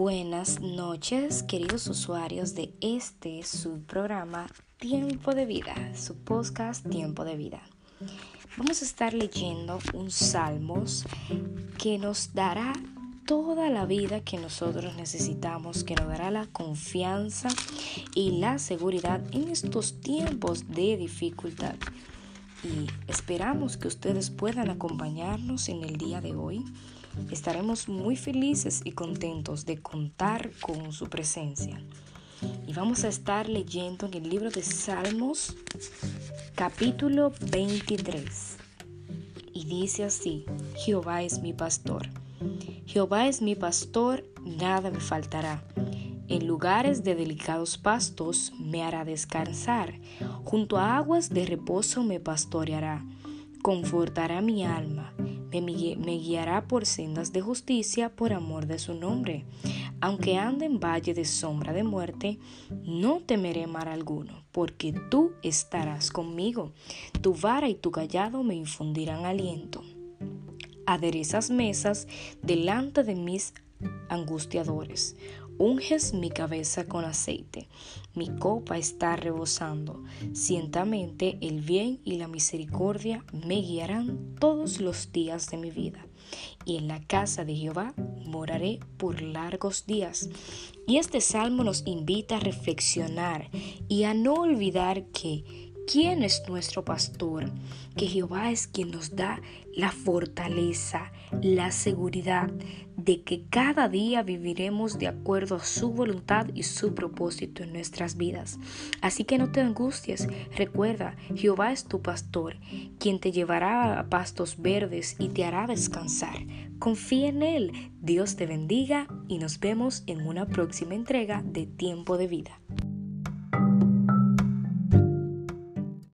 Buenas noches, queridos usuarios de este su programa Tiempo de Vida, su podcast Tiempo de Vida. Vamos a estar leyendo un salmos que nos dará toda la vida que nosotros necesitamos, que nos dará la confianza y la seguridad en estos tiempos de dificultad. Y esperamos que ustedes puedan acompañarnos en el día de hoy. Estaremos muy felices y contentos de contar con su presencia. Y vamos a estar leyendo en el libro de Salmos capítulo 23. Y dice así, Jehová es mi pastor Jehová es mi pastor, nada me faltará. En lugares de delicados pastos me hará descansar, junto a aguas de reposo me pastoreará, confortará mi alma, me, guiará por sendas de justicia por amor de su nombre. Aunque ande en valle de sombra de muerte, no temeré mal alguno, porque tú estarás conmigo. Tu vara y tu callado me infundirán aliento aderezas mesas delante de mis angustiadores. Unges mi cabeza con aceite, mi copa está rebosando. Ciertamente el bien y la misericordia me guiarán todos los días de mi vida, y en la casa de Jehová moraré por largos días. Y este salmo nos invita a reflexionar y a no olvidar que quién es nuestro pastor, que Jehová es quien nos da la fortaleza, la seguridad de que cada día viviremos de acuerdo a su voluntad y su propósito en nuestras vidas. Así que no te angusties, recuerda, Jehová es tu pastor, quien te llevará a pastos verdes y te hará descansar. Confía en Él, Dios te bendiga y nos vemos en una próxima entrega de Tiempo de Vida.